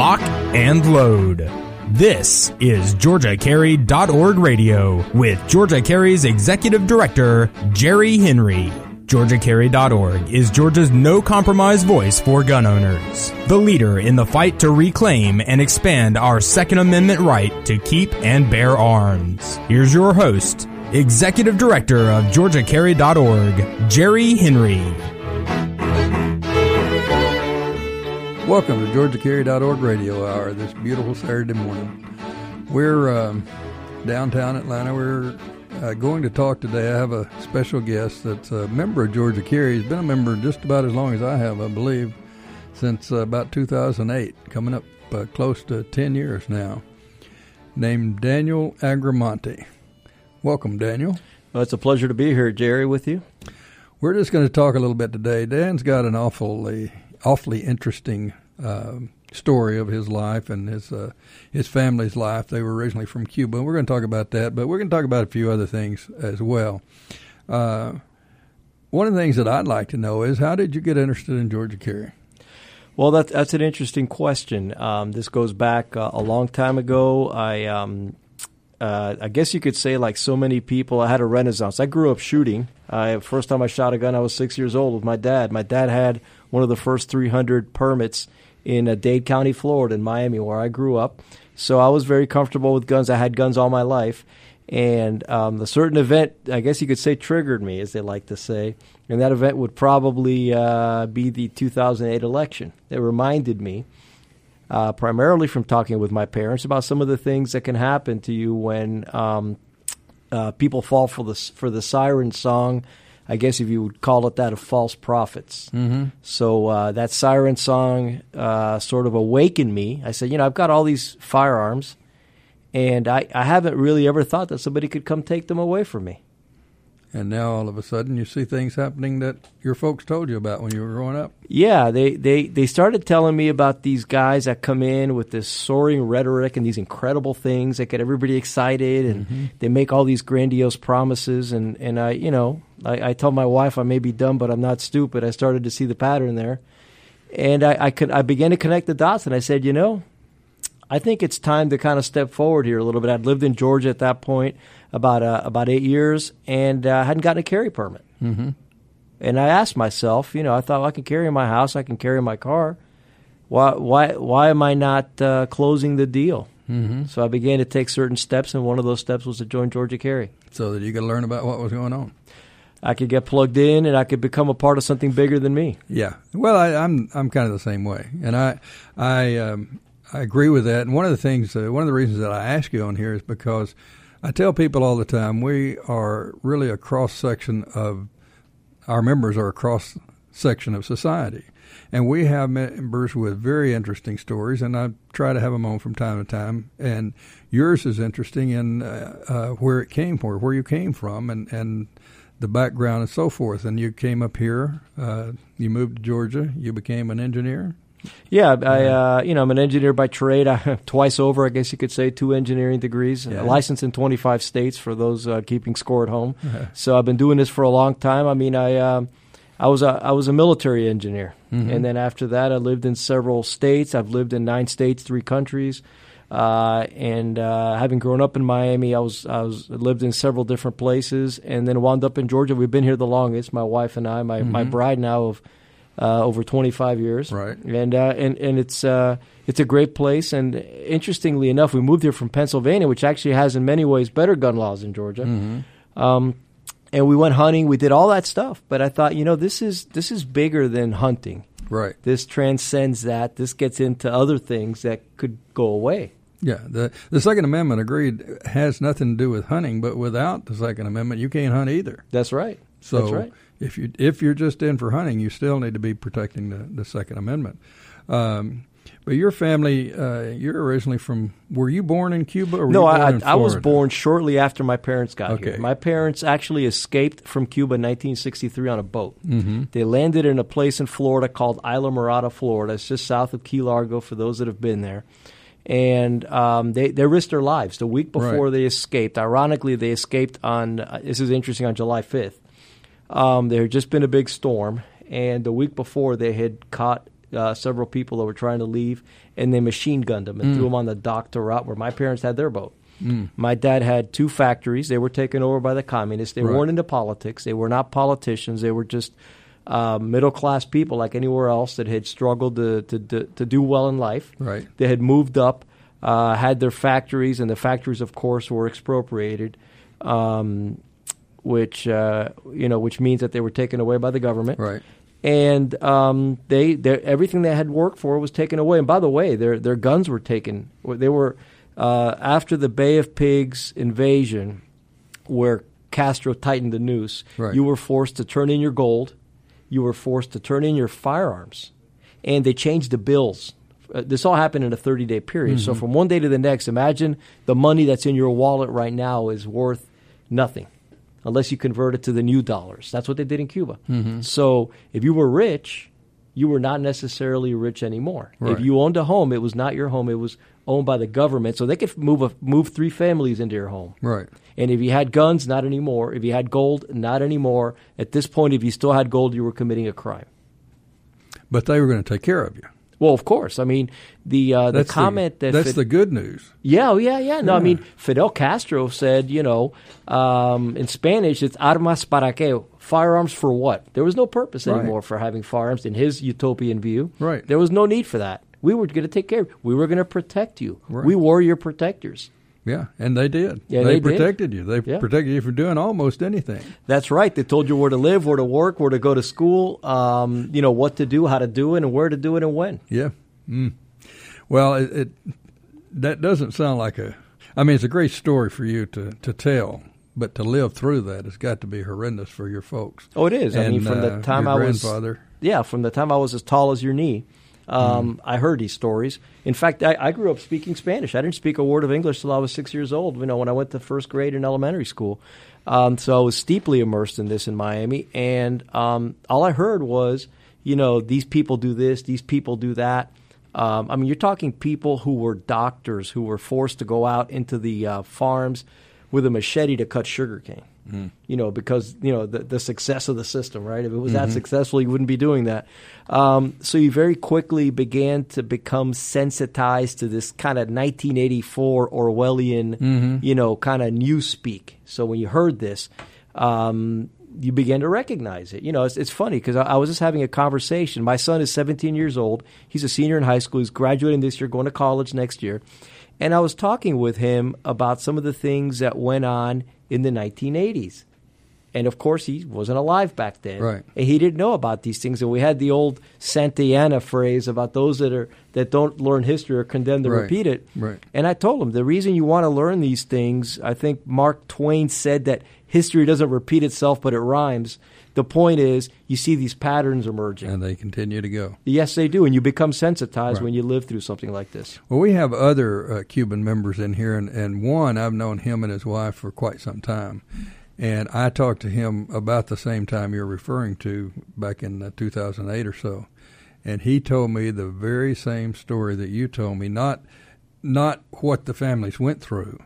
Lock and load. This is GeorgiaCarry.org radio with Georgia Carry's Executive Director, Jerry Henry. GeorgiaCarry.org is Georgia's no compromise voice for gun owners. The leader in the fight to reclaim and expand our Second Amendment right to keep and bear arms. Here's your host, Executive Director of GeorgiaCarry.org, Jerry Henry. Welcome to GeorgiaCarry.org Radio Hour this beautiful Saturday morning. We're um, downtown Atlanta. We're uh, going to talk today. I have a special guest that's a member of Georgia Carry. He's been a member just about as long as I have, I believe, since uh, about 2008, coming up uh, close to 10 years now, named Daniel Agramonte. Welcome, Daniel. Well, it's a pleasure to be here, Jerry, with you. We're just going to talk a little bit today. Dan's got an awfully, awfully interesting uh, story of his life and his uh, his family's life. They were originally from Cuba, we're going to talk about that. But we're going to talk about a few other things as well. Uh, one of the things that I'd like to know is how did you get interested in Georgia Carry? Well, that, that's an interesting question. Um, this goes back uh, a long time ago. I um, uh, I guess you could say, like so many people, I had a renaissance. I grew up shooting. First time I shot a gun, I was six years old with my dad. My dad had one of the first 300 permits in uh, Dade County, Florida, in Miami, where I grew up. So I was very comfortable with guns. I had guns all my life. And um, certain event, I guess you could say, triggered me, as they like to say. And that event would probably uh, be the 2008 election. It reminded me, uh, primarily from talking with my parents, about some of the things that can happen to you when um, uh, people fall for the for the siren song I guess if you would call it that, of false prophets. Mm-hmm. So uh, that siren song uh, sort of awakened me. I said, you know, I've got all these firearms, and I, I haven't really ever thought that somebody could come take them away from me. And now all of a sudden you see things happening that your folks told you about when you were growing up. Yeah, they, they, they started telling me about these guys that come in with this soaring rhetoric and these incredible things that get everybody excited and mm-hmm. they make all these grandiose promises and, and I you know, I, I told my wife I may be dumb but I'm not stupid. I started to see the pattern there. And I, I could I began to connect the dots and I said, you know, I think it's time to kind of step forward here a little bit. I'd lived in Georgia at that point about uh, about eight years and uh, hadn't gotten a carry permit. Mm-hmm. And I asked myself, you know, I thought well, I can carry my house, I can carry my car. Why why why am I not uh, closing the deal? Mm-hmm. So I began to take certain steps, and one of those steps was to join Georgia Carry. So that you could learn about what was going on. I could get plugged in, and I could become a part of something bigger than me. Yeah. Well, I, am I'm, I'm kind of the same way, and I I um, I agree with that. And one of the things, uh, one of the reasons that I ask you on here is because I tell people all the time we are really a cross section of our members are a cross section of society. And we have members with very interesting stories, and I try to have them on from time to time. And yours is interesting in uh, uh, where it came from, where you came from, and, and the background and so forth. And you came up here, uh, you moved to Georgia, you became an engineer. Yeah, I uh, you know I'm an engineer by trade. I, twice over, I guess you could say, two engineering degrees, yeah. licensed in 25 states for those uh, keeping score at home. So I've been doing this for a long time. I mean, I uh, I was a I was a military engineer, mm-hmm. and then after that, I lived in several states. I've lived in nine states, three countries. Uh, and uh, having grown up in Miami, I was I was lived in several different places, and then wound up in Georgia. We've been here the longest, my wife and I. My mm-hmm. my bride now of uh, over 25 years. Right. And uh, and and it's uh, it's a great place. And interestingly enough, we moved here from Pennsylvania, which actually has in many ways better gun laws than Georgia. Mm-hmm. Um, and we went hunting. We did all that stuff. But I thought, you know, this is this is bigger than hunting. Right. This transcends that. This gets into other things that could go away. Yeah, the the Second Amendment agreed has nothing to do with hunting, but without the Second Amendment, you can't hunt either. That's right. So That's right if you if you're just in for hunting, you still need to be protecting the, the Second Amendment. Um, but your family, uh, you're originally from. Were you born in Cuba? or No, I, I, was born shortly after my parents got okay. here. My parents actually escaped from Cuba in 1963 on a boat. Mm-hmm. They landed in a place in Florida called Islamorada, Florida. It's just south of Key Largo for those that have been there. And um, they, they risked their lives the week before right. they escaped. Ironically, they escaped on, uh, this is interesting, on July 5th. Um, there had just been a big storm, and the week before they had caught uh, several people that were trying to leave, and they machine gunned them and threw them on the dock to rot where my parents had their boat. My dad had two factories. They were taken over by the communists. They Right. weren't into politics. They were not politicians. They were just uh, middle class people like anywhere else that had struggled to, to, to, to do well in life. Right. They had moved up, uh, had their factories, and the factories, of course, were expropriated, um, which uh, you know, which means that they were taken away by the government. Right. And um, they, everything they had worked for was taken away. And by the way, their their guns were taken. They were uh, after the Bay of Pigs invasion, where Castro tightened the noose. Right. You were forced to turn in your gold. You were forced to turn in your firearms, and they changed the bills. Uh, this all happened in a 30 day period. So from one day to the next, imagine the money that's in your wallet right now is worth nothing unless you convert it to the new dollars. That's what they did in Cuba. Mm-hmm. So if you were rich, you were not necessarily rich anymore. Right. If you owned a home, it was not your home; it was owned by the government. So they could move a, move three families into your home. Right. And if you had guns, not anymore. If you had gold, not anymore. At this point, if you still had gold, you were committing a crime. But they were going to take care of you. Well, of course. I mean, the uh, the comment that that's Fid- the good news. yeah, oh, yeah, yeah. No, I mean Fidel Castro said, you know, um, in Spanish, it's armas para qué? Firearms for what? There was no purpose Right. anymore for having firearms in his utopian view. Right. There was no need for that. We were going to take care. of We were going to protect you. Right. We were your protectors. Yeah, and they did. Yeah, they, they did. protected you. They Yeah. protected you from doing almost anything. That's right. They told you where to live, where to work, where to go to school, um, you know, what to do, how to do it, and where to do it and when. Yeah. Mm. Well, it, it that doesn't sound like a. I mean, it's a great story for you to to tell, but to live through that has got to be horrendous for your folks. Oh, it is. I mean, from the uh, time I was grandfather. yeah, from the time I was as tall as your knee, um, I heard these stories. In fact, I, I grew up speaking Spanish. I didn't speak a word of English till I was six years old. You know, when I went to first grade in elementary school, um, so I was steeply immersed in this in Miami, and um, all I heard was, you know, these people do this, these people do that. Um, I mean, you're talking people who were doctors who were forced to go out into the uh, farms with a machete to cut sugarcane. You know, because you know the, the success of the system, right? If it was that successful, you wouldn't be doing that. Um, so you very quickly began to become sensitized to this kind of 1984 Orwellian, you know, kind of newspeak. So when you heard this, um, you began to recognize it. You know, it's, it's funny because I, I was just having a conversation. My son is 17 years old. He's a senior in high school. He's graduating this year, going to college next year. And I was talking with him about some of the things that went on in the 1980s. And of course, he wasn't alive back then. Right. And he didn't know about these things. And we had the old Santayana phrase about those that are that don't learn history are condemned to Right. repeat it. Right. And I told him the reason you want to learn these things, I think Mark Twain said that history doesn't repeat itself, but it rhymes. The point is, you see these patterns emerging. and they continue to go. yes, they do, and you become sensitized Right. when you live through something like this. Well, we have other uh, Cuban members in here, and, and one I've known him and his wife for quite some time, and I talked to him about the same time you're referring to, back in uh, 2008 or so, and he told me the very same story that you told me, not not what the families went through,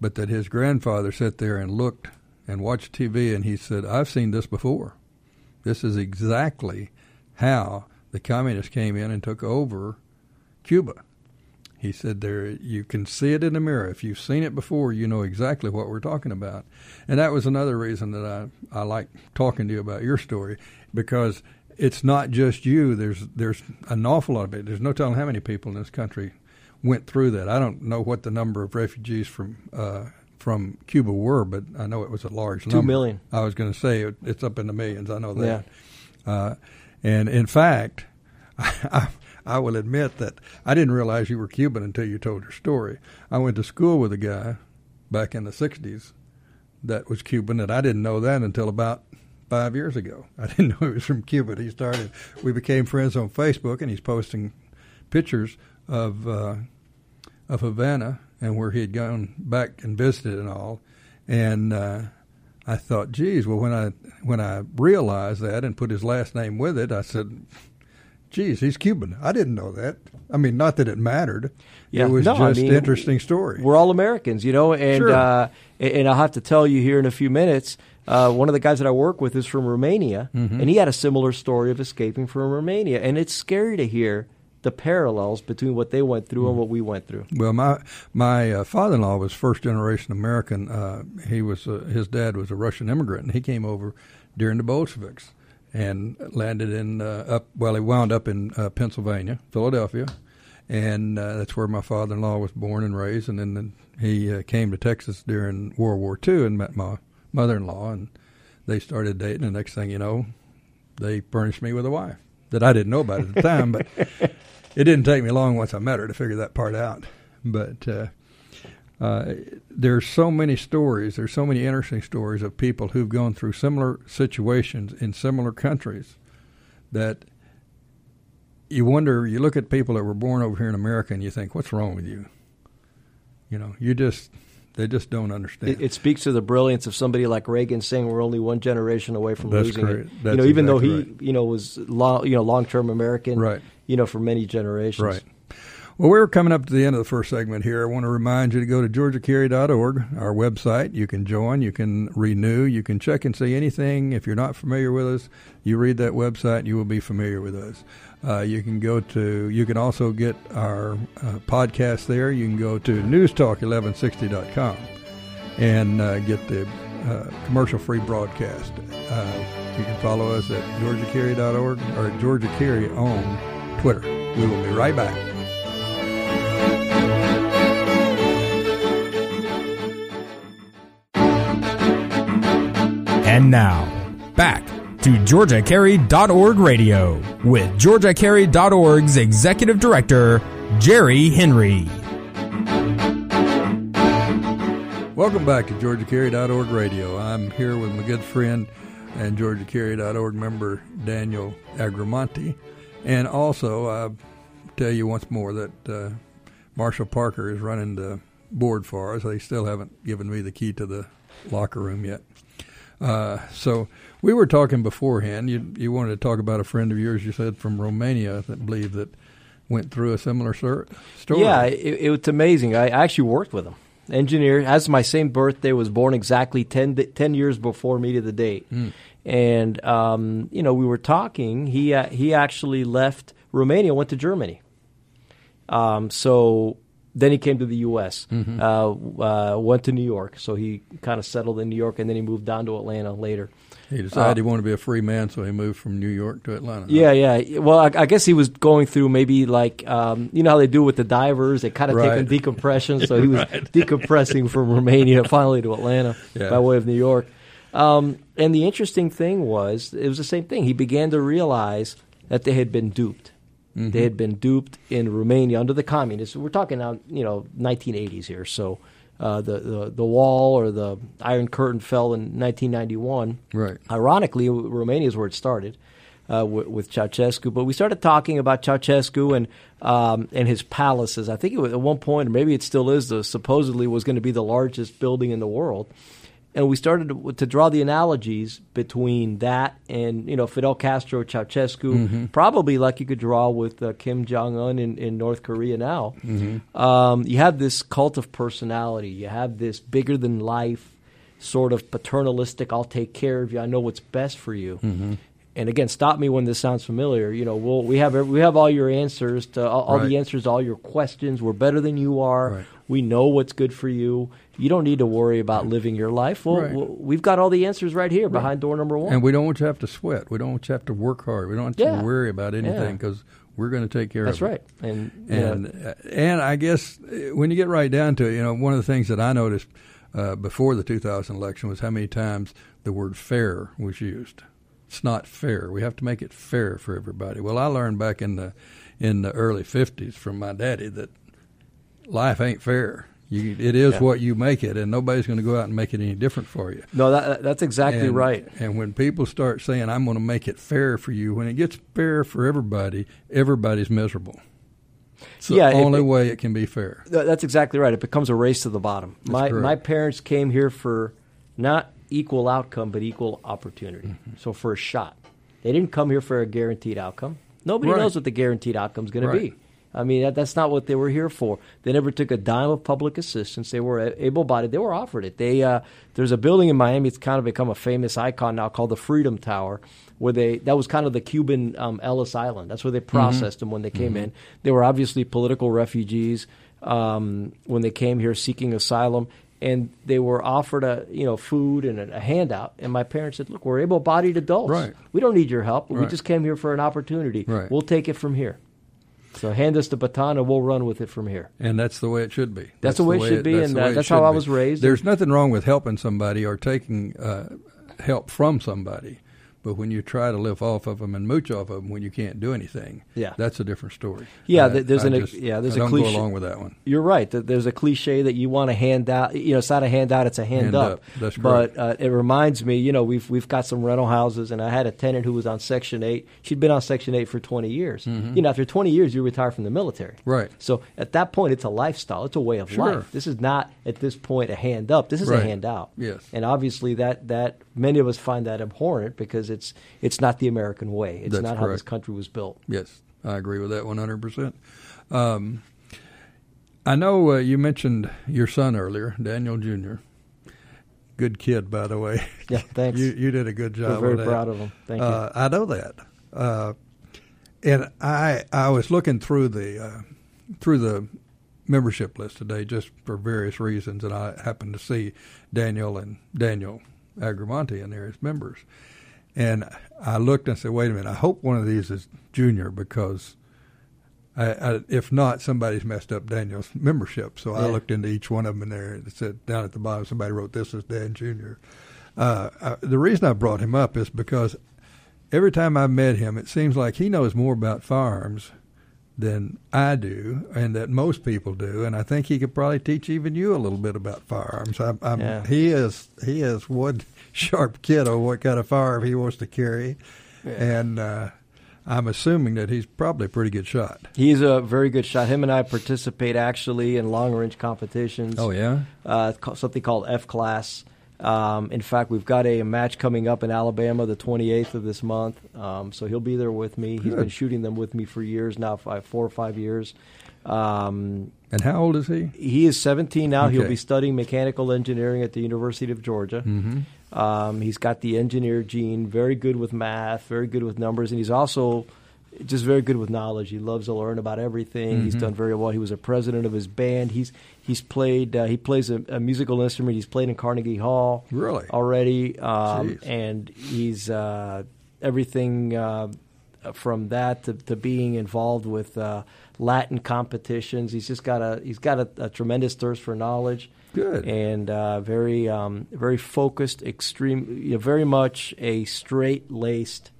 but that his grandfather sat there and looked and watched TV, and he said, "I've seen this before. This is exactly how the communists came in and took over Cuba." He said there you can see it in the mirror. If you've seen it before, you know exactly what we're talking about. And that was another reason that I, I like talking to you about your story because it's not just you. There's there's an awful lot of it. There's no telling how many people in this country went through that. I don't know what the number of refugees from uh, from Cuba were, but I know it was a large Two number. million. I was going to say it, it's up in the millions. I know that. Uh, and in fact, I, I will admit that I didn't realize you were Cuban until you told your story. I went to school with a guy back in the 60s that was Cuban, and I didn't know that until about five years ago. I didn't know he was from Cuba. He started, we became friends on Facebook, and he's posting pictures of uh, of Havana and where he had gone back and visited and all. And uh, I thought, geez, well, when I when I realized that and put his last name with it, I said, geez, he's Cuban. I didn't know that. I mean, not that it mattered. Yeah. It was No, I just mean, interesting story. We're all Americans, you know, and Sure. uh, and I'll have to tell you here in a few minutes. Uh, one of the guys that I work with is from Romania, and he had a similar story of escaping from Romania. And it's scary to hear the parallels between what they went through and what we went through. Well, my my uh, father-in-law was first generation American. Uh, he was uh, his dad was a Russian immigrant, and he came over during the Bolsheviks and landed in uh, up. Well, he wound up in uh, Pennsylvania, Philadelphia, and uh, that's where my father-in-law was born and raised. And then, he uh, came to Texas during World War II and met my mother-in-law, and they started dating. And next thing you know, they furnished me with a wife that I didn't know about at the time, but it didn't take me long once I met her to figure that part out. But uh, uh, there's so many stories. There's so many interesting stories of people who've gone through similar situations in similar countries that you wonder. You look at people that were born over here in America, and you think, "What's wrong with you?" You know, you just they just don't understand. It, it speaks to the brilliance of somebody like Reagan saying we're only one generation away from That's losing correct. it. That's you know, even though he, right. you know, was long, you know, long-term American, Right. You know, for many generations, Right. Well, we're coming up to the end of the first segment here. I want to remind you to go to georgiacarry.org, our website. You can join, you can renew, you can check and see anything. If you're not familiar with us, you read that website, you will be familiar with us. Uh, you can go to, you can also get our uh, podcast there. You can go to newstalk1160.com and uh, get the uh, commercial free broadcast. Uh, you can follow us at georgiacarry.org or Georgia Carry on Twitter. We will be right back. And now, back to GeorgiaCarry.org radio with GeorgiaCarry.org's Executive Director, Jerry Henry. Welcome back to GeorgiaCarry.org radio. I'm here with my good friend and GeorgiaCarry.org member Daniel Agramonte. And also, I tell you once more that uh, Marshall Parker is running the board for us. They still haven't given me the key to the locker room yet. Uh, so we were talking beforehand. You you wanted to talk about a friend of yours. You said from Romania that believe that went through a similar sor- story. Yeah, it, it was amazing. I actually worked with him. Engineer, has my same birthday, was born exactly 10, 10 years before me to the date. And, um, you know, we were talking. He, uh, he actually left Romania, went to Germany. Um, so then he came to the U.S., uh, uh, went to New York. So he kind of settled in New York, and then he moved down to Atlanta later. He decided he wanted to be a free man, so he moved from New York to Atlanta. Yeah, yeah. Well, I, I guess he was going through maybe like um, you know how they do with the divers. They kind of take Right. them decompression. So he was decompressing from Romania finally to Atlanta Yeah. by way of New York. Um, and the interesting thing was, it was the same thing. He began to realize that they had been duped. Mm-hmm. They had been duped in Romania under the communists. We're talking now, you know, 1980s here. So uh, the, the the wall or the Iron Curtain fell in 1991. Right. Ironically, Romania is where it started uh, with, with Ceausescu. But we started talking about Ceausescu and um, and his palaces. I think it was at one point, or maybe it still is, the supposedly was going to be the largest building in the world. And we started to, to draw the analogies between that and you know Fidel Castro, Ceausescu, probably like you could draw with uh, Kim Jong Un in, in North Korea now. Um, you have this cult of personality. You have this bigger than life sort of paternalistic. I'll take care of you. I know what's best for you. And again, stop me when this sounds familiar. You know, we'll, we have we have all your answers to all, all Right. the answers all your questions. We're better than you are. Right. We know what's good for you. You don't need to worry about living your life. Well, Right. we've got all the answers right here behind door number one. And we don't want you to have to sweat. We don't want you to have to work hard. We don't want you Yeah. to worry about anything Yeah. because we're going to take care That's of it. right. And, you And uh, and I guess uh, when you get right down to it, you know, one of the things that I noticed uh, before the 2000 election was how many times the word fair was used. It's not fair. We have to make it fair for everybody. Well, I learned back in the in the early 50s from my daddy that life ain't fair. You, it is Yeah. what you make it, and nobody's going to go out and make it any different for you. no, that, that's exactly And- right. And when people start saying, "I'm going to make it fair for you," when it gets fair for everybody, everybody's miserable. It's the Yeah, only it- way it can be fair. That's exactly right. It becomes a race to the bottom. my correct. my parents came here for not equal outcome, but equal opportunity. Mm-hmm. So for a shot, they didn't come here for a guaranteed outcome. Nobody Right. knows what the guaranteed outcome is going Right. to be. I mean, that, that's not what they were here for. They never took a dime of public assistance. They were able-bodied. They were offered it. They uh, there's a building in Miami. It's kind of become a famous icon now called the Freedom Tower, where they that was kind of the Cuban um, Ellis Island. That's where they processed mm-hmm. them when they came mm-hmm. in. They were obviously political refugees um, when they came here seeking asylum, and they were offered a you know food and a, a handout. And my parents said, "Look, we're able-bodied adults. Right. We don't need your help. Right. We just came here for an opportunity. Right. We'll take it from here." So hand us the baton and we'll run with it from here. And that's the way it should be. That's, that's the way it should be, and that's how I was raised. There's nothing wrong with helping somebody or taking uh, help from somebody. But when you try to live off of them and mooch off of them when you can't do anything, yeah, that's a different story. Yeah, there's I an just, yeah, there's I a cliche. go along with that one. You're right. There's a cliche that you want to hand out. You know, it's not a handout; it's a hand, hand up. up. That's correct. But uh, it reminds me, you know, we've we've got some rental houses, and I had a tenant who was on Section Eight. She'd been on Section Eight for 20 years. Mm-hmm. You know, after 20 years, you retire from the military. Right. So at that point, it's a lifestyle. It's a way of sure. life. This is not at this point a hand up. This is right. a handout. Yes. And obviously, that that many of us find that abhorrent because it's it's not the American way. It's That's not correct. how this country was built. Yes, I agree with that 100%. Um, I know uh, you mentioned your son earlier, Daniel Jr. Good kid, by the way. Yeah, thanks. you, you did a good job. We're very proud of him. Thank uh, you. I know that. Uh, and I I was looking through the uh, through the membership list today just for various reasons, and I happened to see Daniel and Daniel Agramonte in there as members. And I looked and I said, wait a minute, I hope one of these is junior because I, I, if not, somebody's messed up Daniel's membership. So yeah. I looked into each one of them, and there it said down at the bottom, somebody wrote this is Dan Jr. Uh, I, the reason I brought him up is because every time I've met him, it seems like he knows more about firearms than I do, and that most people do. And I think he could probably teach even you a little bit about firearms. I'm, yeah. He is he is one sharp kid on what kind of firearm he wants to carry, yeah. and uh, I'm assuming that he's probably a pretty good shot. He's a very good shot. Him and I participate actually in long range competitions. Oh yeah, uh, something called F class. Um, in fact, we've got a match coming up in Alabama the 28th of this month. Um, so he'll be there with me. He's Good. been shooting them with me for years now, five, four or five years. Um, and how old is he? He is 17 now. Okay. He'll be studying mechanical engineering at the University of Georgia. Mm-hmm. Um, he's got the engineer gene, very good with math, very good with numbers, and he's also just very good with knowledge. He loves to learn about everything. Mm-hmm. He's done very well. He was a president of his band. He's he's played. Uh, he plays a, a, musical instrument. He's played in Carnegie Hall really already, um, and he's uh, everything uh, from that to, to, being involved with uh, Latin competitions. He's just got a he's got a, a tremendous thirst for knowledge. Good and uh, very um, very focused, extreme, you know, very much a straight laced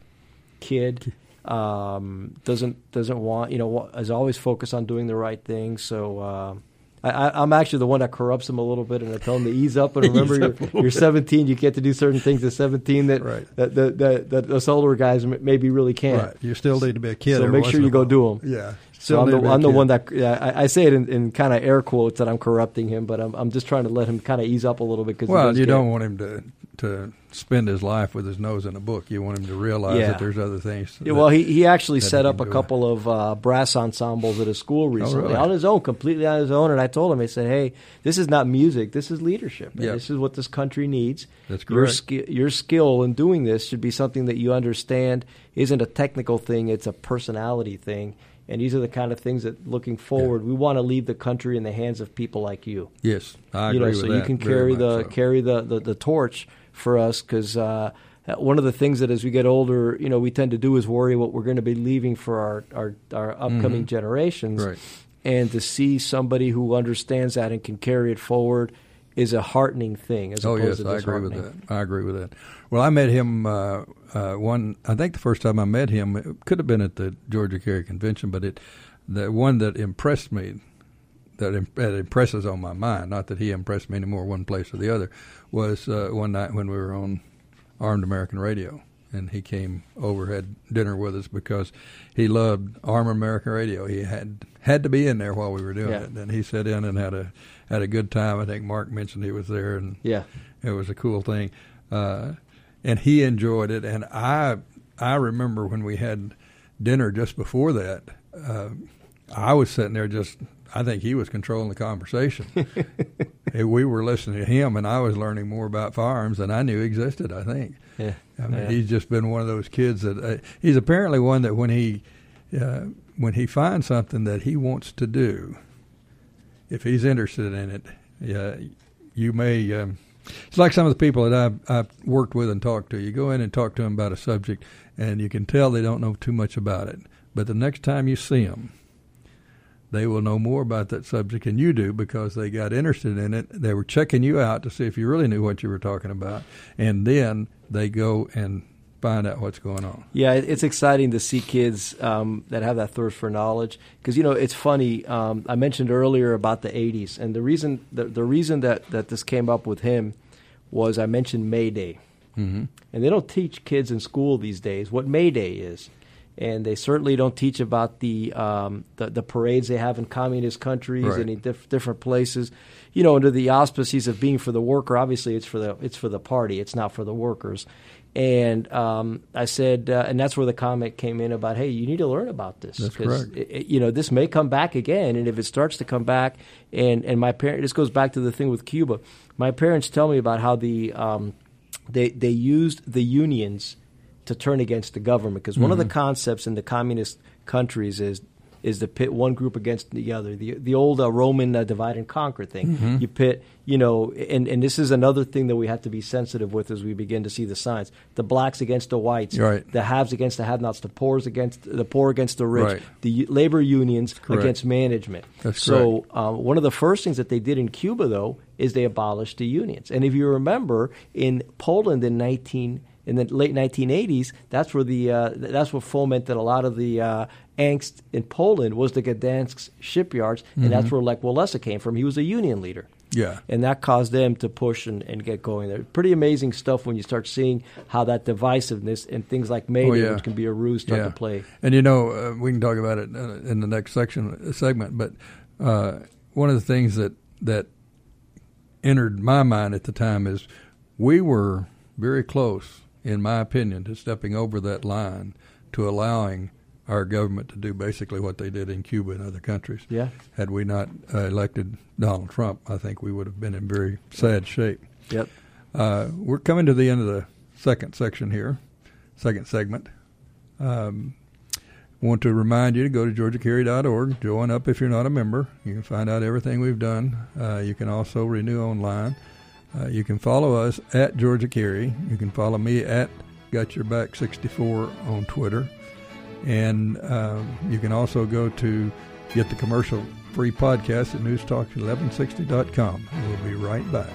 kid. Um, doesn't doesn't want you know is always focused on doing the right thing. So uh, I, am actually the one that corrupts him a little bit, and I tell him to ease up. And remember, you're, you're 17. You get to do certain things at 17 that right. that, that, that, that us older guys maybe really can't. Right. You still need to be a kid. So make sure you go do them. Yeah. So I'm the, I'm the one that yeah, I, I, say it in, in kind of air quotes that I'm corrupting him, but I'm, I'm just trying to let him kind of ease up a little bit. Cause well, you don't want him to to spend his life with his nose in a book. You want him to realize yeah. that there's other things. Yeah, well, he he actually set he up a couple of uh, brass ensembles at a school recently oh, really? on his own, completely on his own. And I told him, I said, "Hey, this is not music. This is leadership. Yep. This is what this country needs. That's your correct. ski- your skill in doing this should be something that you understand isn't a technical thing. It's a personality thing." And these are the kind of things that, looking forward, yeah. we want to leave the country in the hands of people like you. Yes, I you agree know, with so that. you can carry the so. carry the, the, the torch for us because uh, one of the things that as we get older, you know, we tend to do is worry what we're going to be leaving for our our, our upcoming Mhm. generations. Right. And to see somebody who understands that and can carry it forward is a heartening thing. As Oh opposed yes, to I agree with that. I agree with that. Well, I met him uh, uh, one. I think the first time I met him, it could have been at the Georgia Carry Convention, but it the one that impressed me, that, imp- that impresses on my mind, not that he impressed me anymore one place or the other, was uh, one night when we were on Armed American Radio, and he came over had dinner with us because he loved Armed American Radio. He had had to be in there while we were doing Yeah. it, and he sat in and had a had a good time. I think Mark mentioned he was there, and Yeah. it was a cool thing, uh, and he enjoyed it. And I I remember when we had dinner just before that. Uh, I was sitting there just. I think he was controlling the conversation. we were listening to him, and I was learning more about firearms than I knew existed. I think. Yeah. I mean, Yeah. he's just been one of those kids that uh, he's apparently one that when he uh, when he finds something that he wants to do, if he's interested in it, yeah, you may. Um, it's like some of the people that I've, I've worked with and talked to. You go in and talk to them about a subject, and you can tell they don't know too much about it. But the next time you see them, they will know more about that subject than you do because they got interested in it. They were checking you out to see if you really knew what you were talking about, and then they go and find out what's going on. Yeah, it's exciting to see kids um, that have that thirst for knowledge. Because you know, it's funny. Um, I mentioned earlier about the '80s, and the reason the, the reason that that this came up with him was I mentioned May Day, Mm-hmm. and they don't teach kids in school these days what May Day is, and they certainly don't teach about the um, the, the parades they have in communist countries Right. and in diff- different places. You know, under the auspices of being for the worker. Obviously, it's for the it's for the party. It's not for the workers. And um, I said, uh, and that's where the comment came in about, hey, you need to learn about this. That's 'cause correct. it- it- you know, this may come back again, and if it starts to come back, and and my parent, this goes back to the thing with Cuba. My parents tell me about how the um, they they used the unions to turn against the government because one of the concepts in the communist countries is is to pit one group against the other. The the old uh, Roman uh, divide and conquer thing. You pit, you know, and and this is another thing that we have to be sensitive with as we begin to see the signs. The blacks against the whites, Right. the haves against the have-nots, the poor against the poor against the rich, Right. the labor unions correct. against management. That's so um, one of the first things that they did in Cuba, though, is they abolished the unions. And if you remember, in Poland in 19 in the late 1980s, that's where the uh, that's what fomented a lot of the uh, angst in Poland was the Gdansk shipyards, and Mm-hmm. that's where Lech Walesa came from. He was a union leader. Yeah. And that caused them to push and, and get going there. Pretty amazing stuff when you start seeing how that divisiveness and things like Mayday, Oh, yeah. which can be a ruse, start to play. And you know, uh, we can talk about it uh, in the next section segment. But uh, one of the things that that entered my mind at the time is we were very close, in my opinion, to stepping over that line to allowing our government to do basically what they did in Cuba and other countries. Yeah. Had we not uh, elected Donald Trump, I think we would have been in very sad shape. Yep. Uh, we're coming to the end of the second section here, second segment. Um, want to remind you to go to georgiacarry.org, join up if you're not a member. You can find out everything we've done. Uh, you can also renew online. Uh, you can follow us at Georgia Carry. You can follow me at Got Your Back 64 on Twitter. And um, you can also go to get the commercial free podcast at newstalk1160.com. We'll be right back.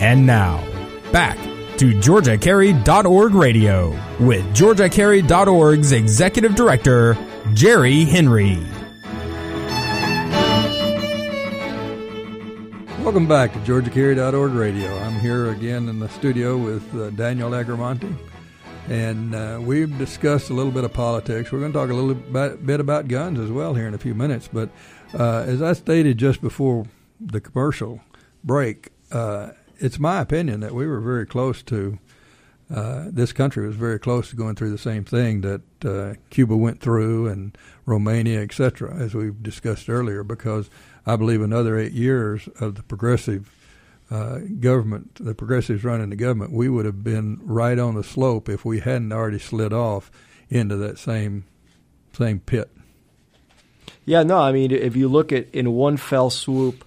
And now, back to GeorgiaCarry.org radio with GeorgiaCarry.org's Executive Director, Jerry Henry. Welcome back to GeorgiaCarry.org radio. I'm here again in the studio with uh, Daniel Agramonte, and uh, we've discussed a little bit of politics. We're going to talk a little bit, about guns as well here in a few minutes. But uh, as I stated just before the commercial break, uh, it's my opinion that we were very close to. Uh, this country was very close to going through the same thing that uh, Cuba went through and Romania, etc., as we've discussed earlier, because I believe another eight years of the progressive uh, government, the progressives running the government, we would have been right on the slope if we hadn't already slid off into that same same pit. Yeah, no, I mean, if you look at in one fell swoop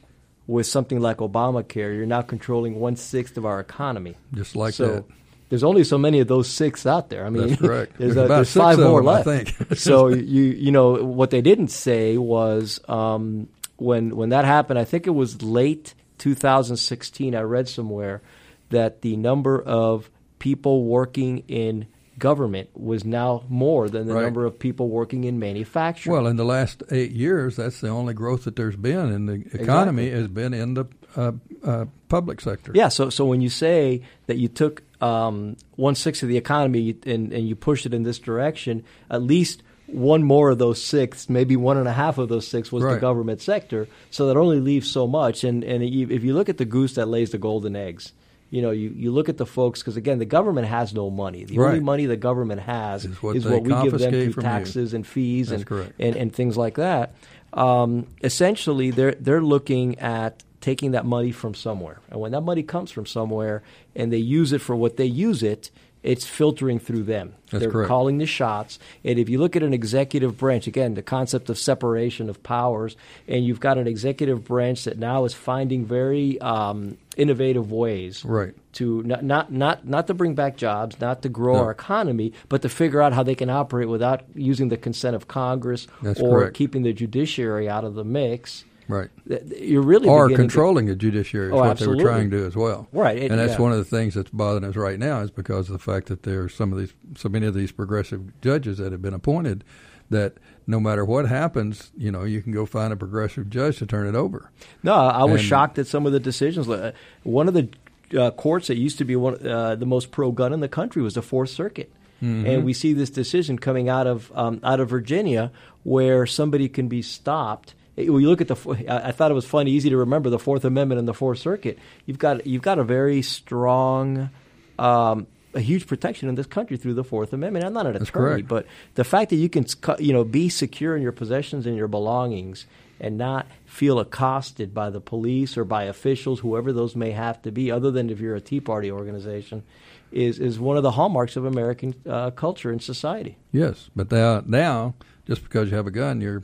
with something like Obamacare, you're now controlling one sixth of our economy. Just like so that. there's only so many of those six out there. I mean, That's correct. there's, There's about there's five more them, I left. think. so you you know what they didn't say was um, when when that happened. I think it was late 2016. I read somewhere that the number of people working in government was now more than the Right. number of people working in manufacturing. Well, in the last eight years, that's the only growth that there's been in the economy has been in the uh, uh, public sector. Yeah, so so when you say that you took um, one sixth of the economy and, and you pushed it in this direction, at least one more of those six, maybe one and a half of those six was the government sector. So that only leaves so much. And and if you look at the goose that lays the golden eggs, you know, you, you look at the folks because again, the government has no money. The Right. only money the government has Is what is what we give them through from you. taxes and fees That's and, and and things like that. Um, essentially, they're they're looking at taking that money from somewhere, and when that money comes from somewhere, and they use it for what they use it. It's filtering through them. That's They're correct. calling the shots. And if you look at an executive branch, again, the concept of separation of powers, and you've got an executive branch that now is finding very um, innovative ways Right. to not, not not not to bring back jobs, not to grow No. our economy, but to figure out how they can operate without using the consent of Congress That's or correct. keeping the judiciary out of the mix. Right. You're really or beginning to- controlling the judiciary is Oh, what absolutely. they were trying to do as well. Right, it- and that's yeah. one of the things that's bothering us right now is because of the fact that there are some of these, so many of these progressive judges that have been appointed that no matter what happens, you know, you can go find a progressive judge to turn it over. No, I was And- shocked at some of the decisions. Uh, One of the uh, courts that used to be one uh, the most pro-gun in the country was the Fourth Circuit, Mm-hmm. and we see this decision coming out of um, out of Virginia where somebody can be stopped. You look at the, I I thought it was funny, easy to remember the Fourth Amendment and the Fourth Circuit. You've got you've got a very strong. Um, a huge protection in this country through the Fourth Amendment. I'm not an attorney, but the fact that you can, you know, be secure in your possessions and your belongings and not feel accosted by the police or by officials, whoever those may have to be, other than if you're a Tea Party organization, is is one of the hallmarks of American uh, culture and society. Yes, but now, now just because you have a gun, you're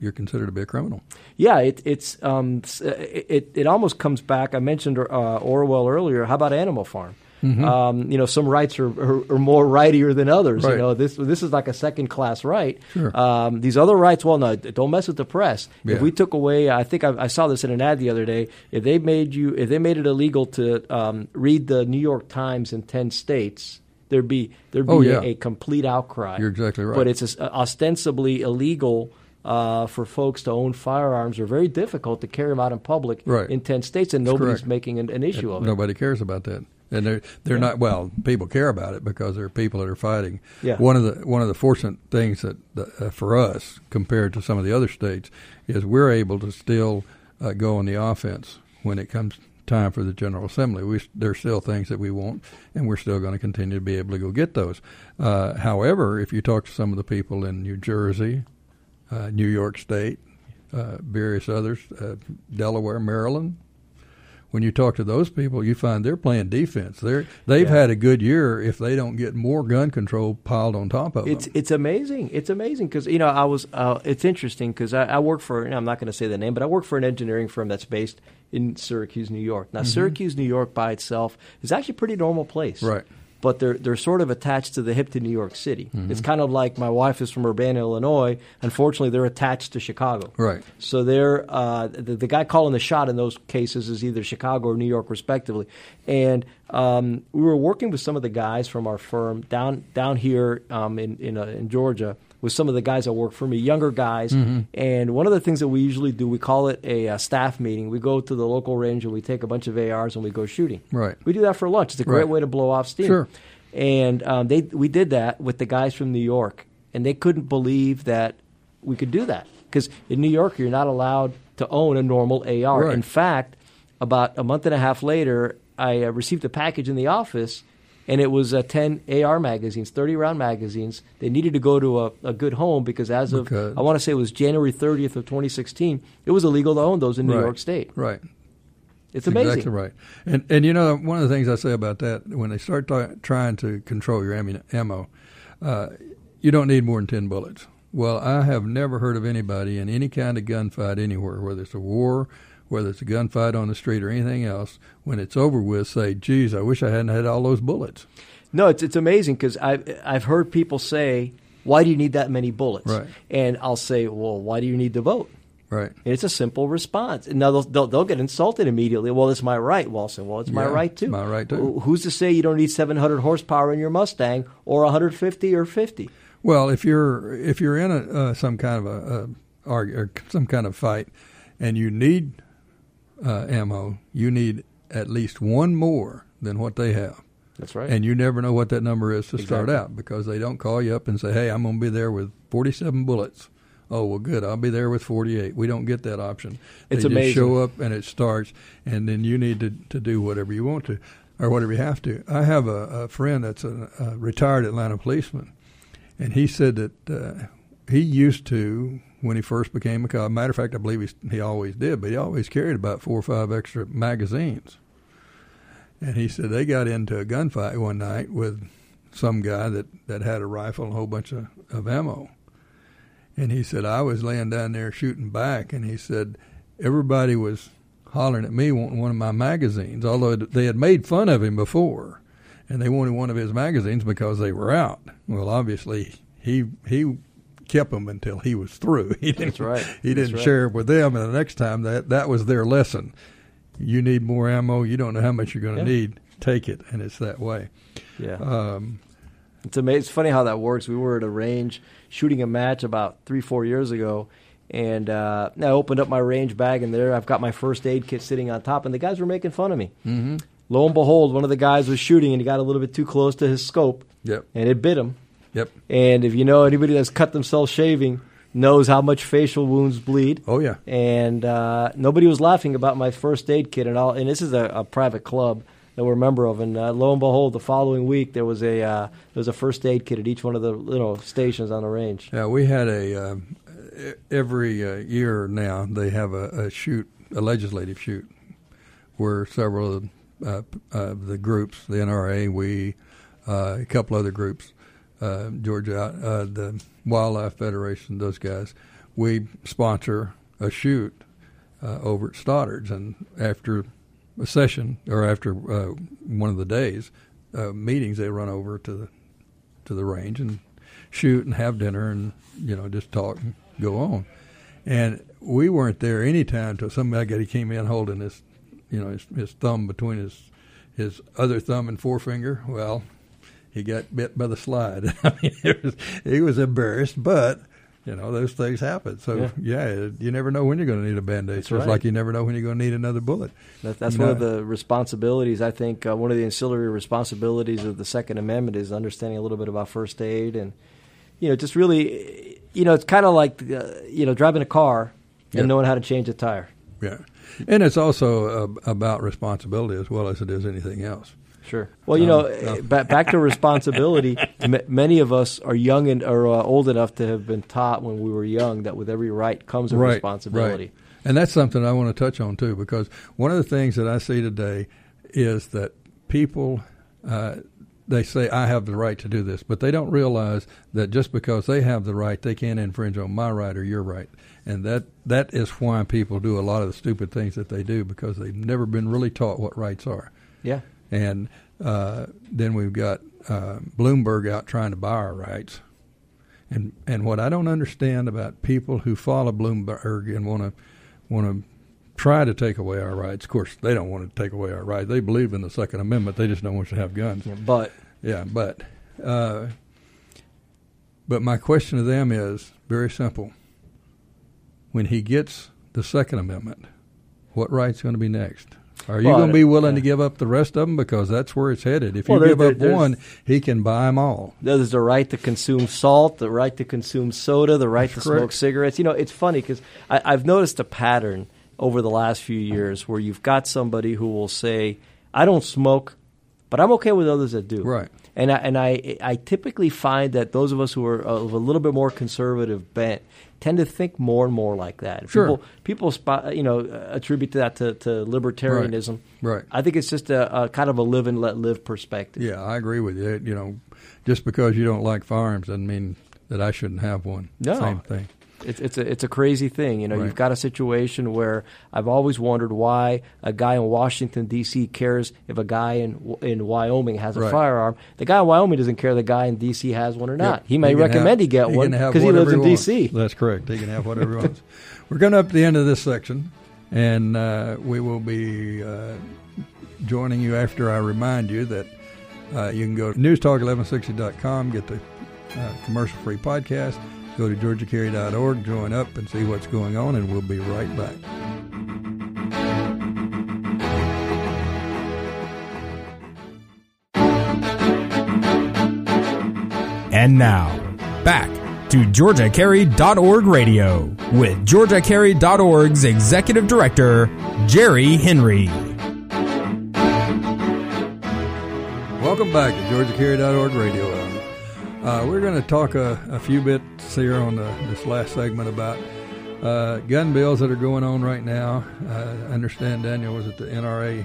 you're considered to be a criminal. Yeah, it, it's um, uh, it it almost comes back. I mentioned uh, Orwell earlier. How about Animal Farm? Um, you know, some rights are, are, are more rightier than others. You Mm-hmm. Know, this this is like a second class right. Sure. Um, these other rights, well, no, don't mess with the press. If we took away, I think I, I saw this in an ad the other day. If they made you, if they made it illegal to um, read the New York Times in ten states. There'd be there'd be Oh, a, yeah. a complete outcry. You're exactly right. But it's ostensibly illegal uh, for folks to own firearms are very difficult to carry them out in public Right. in 10 states, and nobody's correct. making an, an issue of it. Nobody cares about that, and they're they're not. Well, people care about it because there are people that are fighting. Yeah. One of the one of the fortunate things that uh, for us compared to some of the other states is we're able to still uh, go on the offense when it comes time for the General Assembly. We there's still things that we want, and we're still going to continue to be able to go get those. Uh, however, if you talk to some of the people in New Jersey, New York State, uh, various others, uh, Delaware, Maryland. When you talk to those people, you find they're playing defense. They're they've Yeah. had a good year if they don't get more gun control piled on top of It's them. it's amazing. It's amazing because you know I was. Uh, it's interesting because I, I work for. and I'm not going to say the name, but I work for an engineering firm that's based in Syracuse, New York. Now, Syracuse, New York, by itself is actually a pretty normal place, Mm-hmm. Right. But they're they're sort of attached to the hip to New York City. Mm-hmm. It's kind of like my wife is from Urbana, Illinois. Unfortunately, they're attached to Chicago. Right. So they're uh, the, the guy calling the shot in those cases is either Chicago or New York, respectively. And um, we were working with some of the guys from our firm down down here um, in in, uh, in Georgia with some of the guys that work for me, younger guys. Mm-hmm. And one of the things that we usually do, we call it a, uh staff meeting. We go to the local range and we take a bunch of ARs and we go shooting. Right. We do that for lunch. It's a great Right. way to blow off steam. Sure. And um, they we did that with the guys from New York, and they couldn't believe that we could do that because in New York you're not allowed to own a normal AR. Right. In fact, about a month and a half later, I uh, received a package in the office. And it was uh, 10 AR magazines, 30 round magazines. They needed to go to a, a good home because as of, Because- I want to say it was January 30th of 2016, it was illegal to own those in New Right. York State. Right. It's amazing. Exactly right. And and you know one of the things I say about that when they start t- trying to control your ammo, uh, you don't need more than ten bullets. Well, I have never heard of anybody in any kind of gunfight anywhere, whether it's a war, whether it's a gunfight on the street or anything else, when it's over with, say, "Geez, I wish I hadn't had all those bullets." No, it's it's amazing because I've I've heard people say, "Why do you need that many bullets?" Right. And I'll say, "Well, why do you need to vote?" Right. And it's a simple response. And now they'll, they'll, they'll get insulted immediately. Well, it's my right. Well, well, it's my Yeah, right too. my right, too. Who's to say you don't need 700 horsepower in your Mustang or 150 or 50? Well, if you're if you're in a uh, some kind of a, a or some kind of fight, and you need uh, ammo, you need at least one more than what they have, That's right. and you never know what that number is to start out because they don't call you up and say, "Hey, I'm going to be there with 47 bullets." Oh well, good. I'll be there with 48. We don't get that option. They It's just amazing. show up and it starts, and then you need to to do whatever you want to. or whatever you have to. I have a, a friend that's a, a, retired Atlanta policeman, and he said that uh, he used to when he first became a cop. Matter of fact, I believe he he always did, but he always carried about four or five extra magazines. And he said they got into a gunfight one night with some guy that, that had a rifle and a whole bunch of, of ammo. And he said, I was laying down there shooting back, and he said, everybody was hollering at me wanting one of my magazines, although they had made fun of him before. And they wanted one of his magazines because they were out. Well, obviously, he he kept them until he was through. He didn't, That's right. He didn't right. share it with them, and the next time that that was their lesson. You need more ammo. You don't know how much you're going to yeah. need. Take it, and it's that way. Yeah. Um, it's amazing. It's funny how that works. We were at a range shooting a match about three, four years ago, and uh, I opened up my range bag, and there I've got my first aid kit sitting on top, and the guys were making fun of me. Mm-hmm. Lo and behold, one of the guys was shooting, and he got a little bit too close to his scope, yep. and it bit him. Yep. And if you know anybody that's cut themselves shaving, knows how much facial wounds bleed. Oh yeah. And uh, nobody was laughing about my first aid kit, and all. And this is a, a private club that we're a member of. And uh, lo and behold, the following week there was a uh, there was a first aid kit at each one of the you know stations on the range. Yeah, we had a uh, every uh, year now they have a, a, shoot, a legislative shoot, where several of the, uh, the groups, the NRA, we, uh, a couple other groups, Georgia, the Wildlife Federation, those guys, we sponsor a shoot over at Stoddard's, and after a session or after uh, one of the days uh, meetings, they run over to the to the range and shoot and have dinner and you know just talk and go on. And we weren't there any time until somebody came in holding his you know his, his thumb between his his other thumb and forefinger. Well, he got bit by the slide. I mean, was, he was embarrassed, but you know those things happen. So yeah, yeah you never know when you're going to need a band aid. Just right. like you never know when you're going to need another bullet. That, that's you one know? of the responsibilities. I think uh, one of the ancillary responsibilities of the Second Amendment is understanding a little bit about first aid and you know just really you know it's kind of like uh, you know driving a car and knowing how to change a tire. Yeah, and it's also uh, about responsibility as well as it is anything else. Sure. Well, you know, um, no. back, back to responsibility. m- many of us are young and are uh, old enough to have been taught when we were young that with every right comes a right, responsibility. Right. And that's something I want to touch on too, because one of the things that I see today is that people uh, they say I have the right to do this, but they don't realize that just because they have the right, they can't infringe on my right or your right, and that that is why people do a lot of the stupid things that they do because they've never been really taught what rights are. Yeah. And uh, then we've got uh, Bloomberg out trying to buy our rights. And and what I don't understand about people who follow Bloomberg and want to want to try to take away our rights. Of course, they don't want to take away our rights. They believe in the Second Amendment. They just don't want you to have guns. Yeah, but yeah, but uh, but my question to them is very simple. When he gets the Second Amendment, what right's going to be next? Are you well, going to be willing yeah. to give up the rest of them because that's where it's headed? If you well, give there, up one, he can buy them all. There's the right to consume salt, the right to consume soda, the right that's to correct. smoke cigarettes. You know, it's funny because I've noticed a pattern over the last few years where you've got somebody who will say, "I don't smoke, but I'm okay with others that do." Right. And I, and I I typically find that those of us who are of a little bit more conservative bent tend to think more and more like that. Sure. People, people spot, uh, you know, uh, attribute that to, to libertarianism. Right. right. I think it's just a, a, kind of a live and let live perspective. Yeah, I agree with you. You know, just because you don't like firearms doesn't mean that I shouldn't have one. No. Same thing. It's it's a it's a crazy thing, you know. Right. You've got a situation where I've always wondered why a guy in Washington D.C. cares if a guy in in Wyoming has a right. firearm. The guy in Wyoming doesn't care the guy in D.C. has one or not. Yep. He may he recommend have, he get he one because he lives in D.C. That's correct. He can have whatever he wants. We're going up to the end of this section, and uh, we will be uh, joining you after I remind you that uh, you can go to newstalk1160.com, get the uh, commercial-free podcast Go to georgiacarry.org, join up, and see what's going on, and we'll be right back. And now, back to GeorgiaCarry.org radio with GeorgiaCarry.org's executive director, Jerry Henry. Welcome back to GeorgiaCarry.org radio. Uh, we're going to talk a, a, few here on the, this last segment about uh, gun bills that are going on right now. Uh, I understand Daniel was at the NRA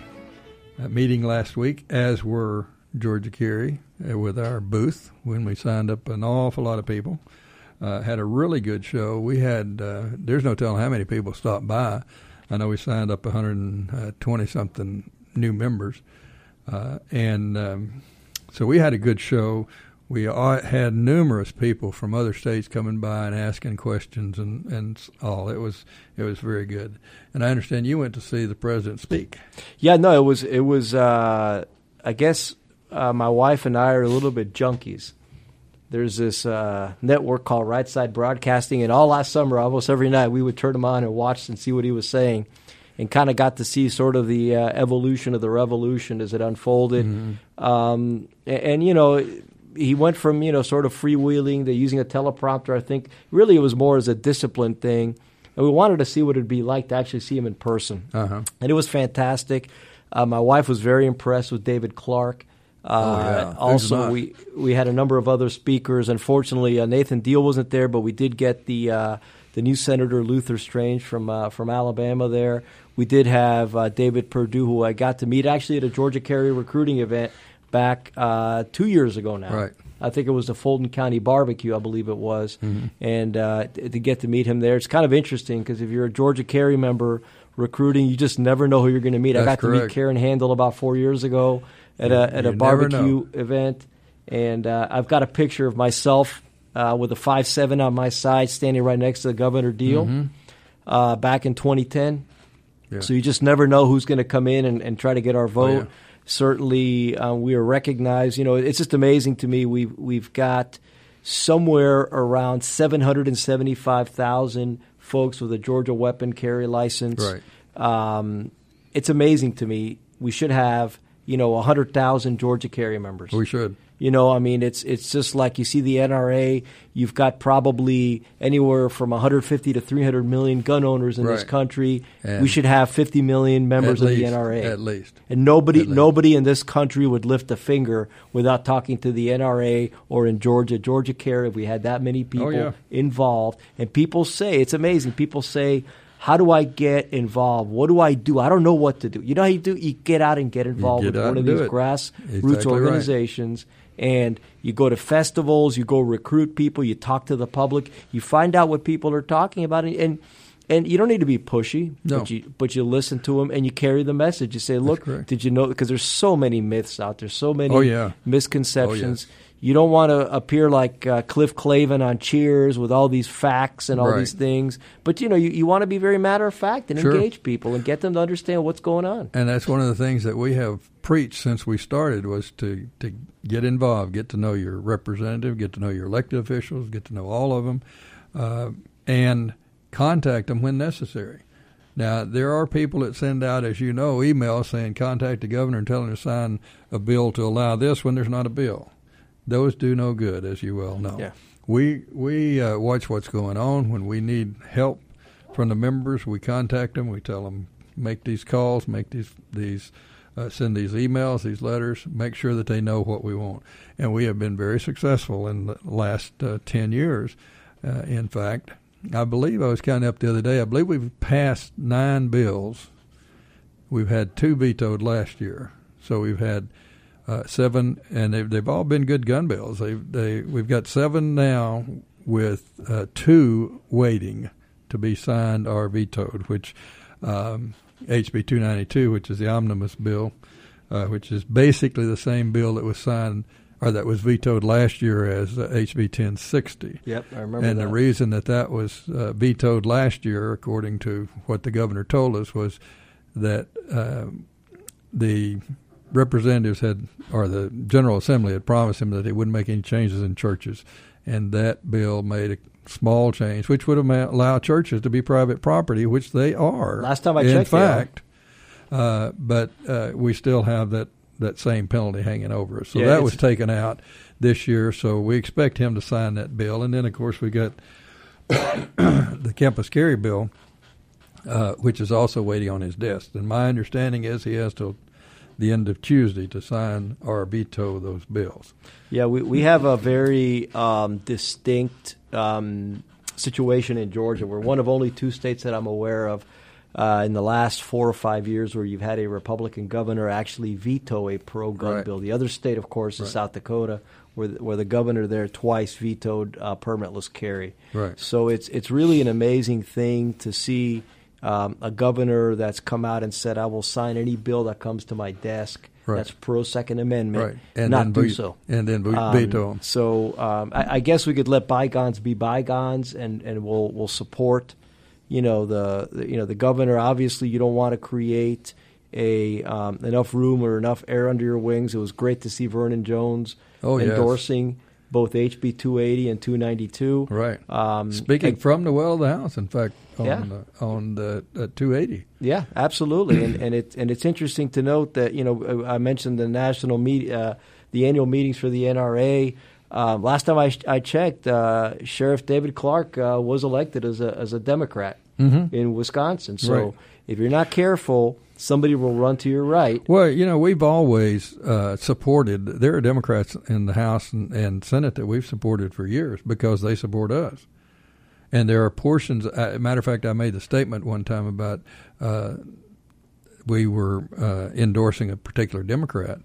uh, meeting last week, as were Georgia Carry uh, with our booth when we signed up an awful lot of people. Uh, had a really good show. We had, there's no telling how many people stopped by. I know we signed up 120 something new members. and um, so we had a good show we had numerous people from other states coming by and asking questions and, and all. It was it was very good. And I understand you went to see the president speak. Yeah, no, it was it was. Uh, I guess uh, my wife and I are a little bit junkies. There's this uh, network called Right Side Broadcasting, and all last summer, almost every night, we would turn them on and watch and see what he was saying and kind of got to see sort of the uh, evolution of the revolution as it unfolded. Mm-hmm. Um, and, and, you know, he went from you know sort of freewheeling to using a teleprompter. I think really it was more as a discipline thing, and we wanted to see what it'd be like to actually see him in person. Uh-huh. And it was fantastic. Uh, my wife was very impressed with David Clarke. Uh, oh, yeah. Also, we we had a number of other speakers. Unfortunately, uh, Nathan Deal wasn't there, but we did get the uh, the new Senator Luther Strange from uh, from Alabama there. We did have uh, David Perdue, who I got to meet actually at a Georgia Carry recruiting event back uh, two years ago now. Right. I think it was the Fulton County Barbecue, I believe it was, mm-hmm. and uh, to get to meet him there, it's kind of interesting because if you're a Georgia Carry member recruiting, you just never know who you're going to meet. That's I got correct. to meet Karen Handel about four years ago at a at a barbecue event, and uh, I've got a picture of myself uh, with a five seven on my side, standing right next to the Governor Deal, mm-hmm. Uh, back in 2010. Yeah. So you just never know who's going to come in and, and, try to get our vote. Oh, yeah certainly uh, we are recognized. You know, it's just amazing to me. We've we've got somewhere around seven hundred and seventy five thousand folks with a Georgia weapon carry license. Right. Um, it's amazing to me. We should have you know hundred thousand Georgia carry members. We should. You know, I mean, it's it's just like you see the NRA. You've got probably anywhere from 150 to 300 million gun owners in right. this country. And we should have 50 million members of least, the NRA at least. And nobody least. nobody in this country would lift a finger without talking to the NRA or in Georgia, Georgia Carry. If we had that many oh, people oh, yeah. involved, and people say it's amazing. People say how do I get involved? What do I do? I don't know what to do. You know how you do? You get out and get involved get with one of these grassroots exactly organizations. Right. And you go to festivals, you go recruit people, you talk to the public, you find out what people are talking about, and and, and you don't need to be pushy, no. but you but you listen to them and you carry the message. You say, "Look, did you know?" Because there's so many myths out there, so many oh, yeah. Oh, misconceptions. Oh, yes. You don't want to appear like uh, Cliff Clavin on Cheers with all these facts and all right. these things. But you know, you, you want to be very matter of fact and sure. engage people and get them to understand what's going on. And that's one of the things that we have preached since we started was to to get involved, get to know your representative, get to know your elected officials, get to know all of them, uh, and contact them when necessary. Now, there are people that send out, as you know, emails saying contact the governor and tell him to sign a bill to allow this when there's not a bill. Those do no good, as you well know. Yeah. We we uh, watch what's going on. When we need help from the members, we contact them. We tell them make these calls, make these these uh, send these emails, these letters, make sure that they know what we want. And we have been very successful in the last uh, 10 years. Uh, in fact, I believe I was counting up the other day, I believe we've passed nine bills. We've had two vetoed last year. So we've had uh, seven, and they've, they've all been good gun bills. They, they, we've got seven now with uh, two waiting to be signed or vetoed, which um, HB 292, which is the omnibus bill, uh, which is basically the same bill that was signed or that was vetoed last year as uh, HB 1060. Yep, I remember And that. the reason that that was uh, vetoed last year, according to what the governor told us, was that um, the representatives had, or the General Assembly had promised him that they wouldn't make any changes in churches, and that bill made a small change, which would allow churches to be private property, which they are. Last time I in checked, in fact, uh, but uh, we still have that that same penalty hanging over us. So Yeah, that was taken out this year. So we expect him to sign that bill, and then of course we got the campus carry bill, uh, which is also waiting on his desk. And my understanding is he has till the end of Tuesday to sign or veto those bills. Yeah, we, we have a very um, distinct um, situation in Georgia. We're one of only two states that I'm aware of uh, in the last four or five years where you've had a Republican governor actually veto a pro gun Right. bill. The other state, of course, is Right. South Dakota, where the, where the governor there twice vetoed uh, permitless carry. Right. So it's it's really an amazing thing to see um, a governor that's come out and said, "I will sign any bill that comes to my desk Right. that's pro Second Amendment, Right. And not then do ve- so." and then ve- Um, veto 'em. So um, I, I guess we could let bygones be bygones, and, and we'll we'll support, you know, the, the you know the governor. Obviously, you don't want to create a um, enough room or enough air under your wings. It was great to see Vernon Jones Oh, yes. Both HB 280 and 292. Right. Um, Speaking from the well of the house, in fact, on Yeah. the, on the uh, 280. Yeah, absolutely, and and it and it's interesting to note that you know I mentioned the national meet uh, the annual meetings for the NRA. Um, last time I, I checked, uh, Sheriff David Clarke uh, was elected as a as a Democrat in Wisconsin. So Right. if you're not careful, somebody will run to your right. Well, you know, we've always uh, supported. There are Democrats in the House and, and Senate that we've supported for years because they support us. And there are portions. Uh, matter of fact, I made the statement one time about uh, we were uh, endorsing a particular Democrat,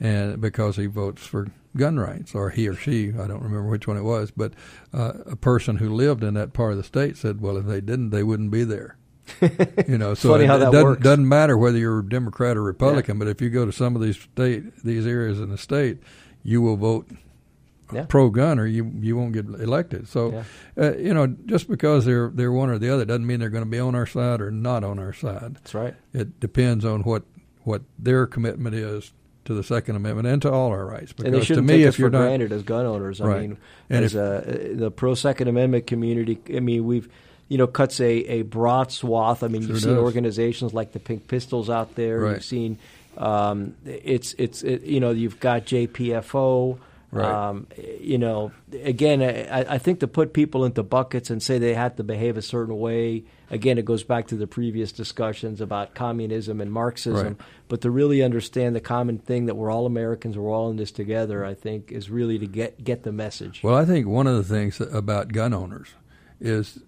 and because he votes for gun rights, or he or she, I don't remember which one it was, but uh, a person who lived in that part of the state said, "Well, if they didn't, they wouldn't be there." you know, so Funny it, how it doesn't, works. doesn't matter whether you're a Democrat or Republican, but if you go to some of these state these areas in the state, you will vote Yeah. pro-gun or you you won't get elected. So, Yeah. uh, you know, just because they're they're one or the other doesn't mean they're going to be on our side or not on our side. That's right. It depends on what what their commitment is to the Second Amendment and to all our rights. Because and they to shouldn't me, take if us you're for not, granted as gun owners. I Right. mean, And as a, the pro Second Amendment community, I mean, we've you know cuts a, a broad swath. I mean, Sure you've seen does. organizations like the Pink Pistols out there. Right. You've seen um, it's it's it, you know you've got JPFO. Right. Um, you know, again, I, I think to put people into buckets and say they have to behave a certain way, again, it goes back to the previous discussions about communism and Marxism. Right. But to really understand the common thing that we're all Americans, we're all in this together, I think, is really to get get the message. Well, I think one of the things about gun owners is,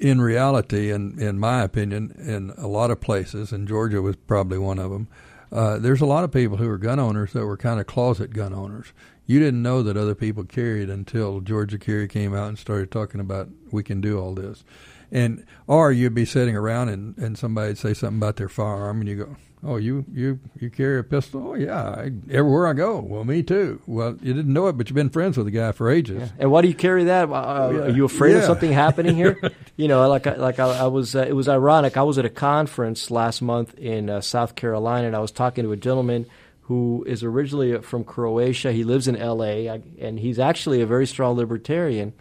in reality, and in my opinion, in a lot of places, and Georgia was probably one of them. Uh, there's a lot of people who are gun owners that were kind of closet gun owners. You didn't know that other people carried until Georgia Carry came out and started talking about we can do all this, and or you'd be sitting around and and somebody'd say something about their firearm, and you go, "Oh, you you you carry a pistol? Oh yeah, I, everywhere I go. Well, me too. Well, you didn't know it, but you've been friends with the guy for ages. And why do you carry that? Uh, Yeah. Are you afraid of something happening here? you know, like I- like I, I was. Uh, it was ironic. I was at a conference last month in uh, South Carolina, and I was talking to a gentleman who is originally from Croatia. He lives in L.A. And he's actually a very strong libertarian.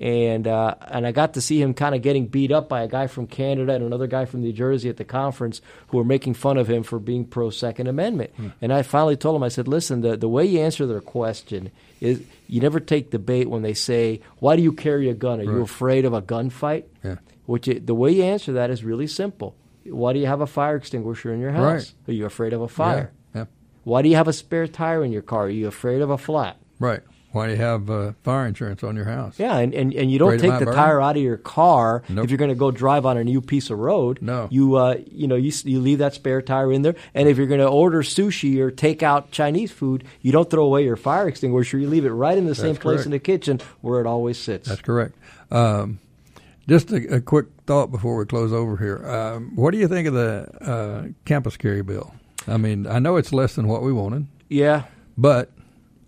And uh, and I got to see him kind of getting beat up by a guy from Canada and another guy from New Jersey at the conference who were making fun of him for being pro Second Amendment. And I finally told him, I said, listen, the, the way you answer their question is you never take the bait when they say, why do you carry a gun? Are you afraid of a gunfight? Yeah. Which it, the way you answer that is really simple. Why do you have a fire extinguisher in your house? Right. Are you afraid of a fire? Yeah, yeah. Why do you have a spare tire in your car? Are you afraid of a flat? Right. Why do you have uh, fire insurance on your house? Yeah, and, and, and you don't Afraid take the burn? tire out of your car Nope. if you're going to go drive on a new piece of road. No. you uh, you know you you leave that spare tire in there, and if you're going to order sushi or take out Chinese food, you don't throw away your fire extinguisher. You leave it right in the same That's place in the kitchen where it always sits. That's correct. Um, just a, a quick thought before we close over here. Um, what do you think of the uh, campus carry bill? I mean, I know it's less than what we wanted, yeah, but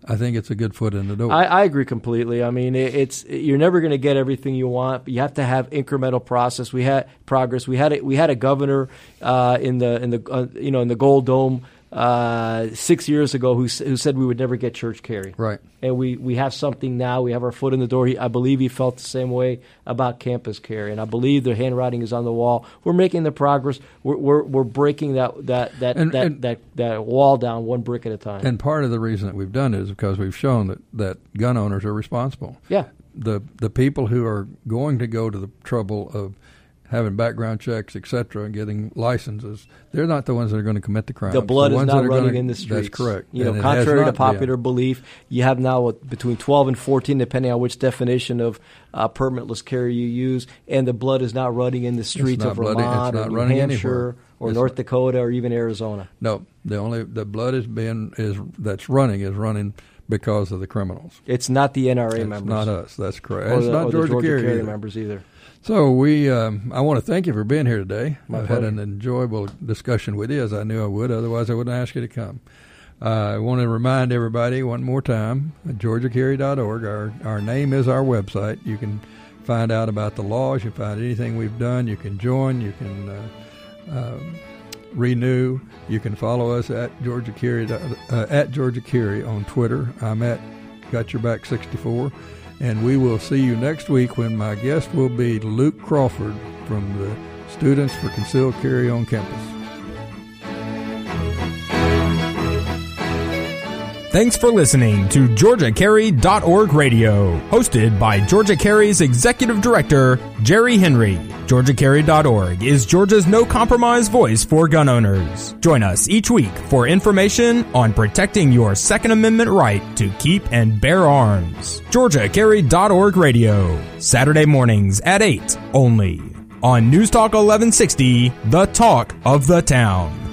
I think it's a good foot in the door. I, I agree completely. I mean, it, it's you're never going to get everything you want, but you have to have incremental process. We had progress. We had a, we had a governor uh, in the in the uh, you know in the Gold Dome uh, six years ago who who said we would never get church carry. right. And we, we have something now. We have our foot in the door. He, I believe he felt the same way about campus carry, and I believe the handwriting is on the wall. We're making the progress. We're we're, we're breaking that that that, And- that, and- that that wall down one brick at a time. And part of the reason that we've done it is because we've shown that, that gun owners are responsible. yeah, The the people who are going to go to the trouble of having background checks, etc., and getting licenses, they're not the ones that are going to commit the crime. The blood the is not running gonna, in the streets. That's correct. You know, contrary to popular belief, you have now between 12 and 14, depending on which definition of uh, permitless carry you use, and the blood is not running in the streets of Vermont or New Hampshire anywhere. or it's North not. Dakota or even Arizona. No, the only the blood is being is that's running is running because of the criminals. It's not the NRA it's members. Not us. That's correct. Or it's the, not Georgia, Georgia, Carry members either. So we, um, I want to thank you for being here today. My I've pleasure. had an enjoyable discussion with you, as I knew I would. Otherwise, I wouldn't ask you to come. Uh, I want to remind everybody one more time: GeorgiaCarry.org. Our our name is our website. You can find out about the laws. You can find anything we've done. You can join. You can. Uh, um, renew. You can follow us at Georgia Carry uh, at Georgia on Twitter. I'm at Got Your Back 64, and we will see you next week when my guest will be Luke Crawford from the Students for Concealed Carry on campus. Thanks for listening to GeorgiaCarry.org radio, hosted by Georgia Carry's Executive Director, Jerry Henry. GeorgiaCarry.org is Georgia's no compromise voice for gun owners. Join us each week for information on protecting your Second Amendment right to keep and bear arms. GeorgiaCarry.org radio, Saturday mornings at 8 only on News Talk 1160, the talk of the town.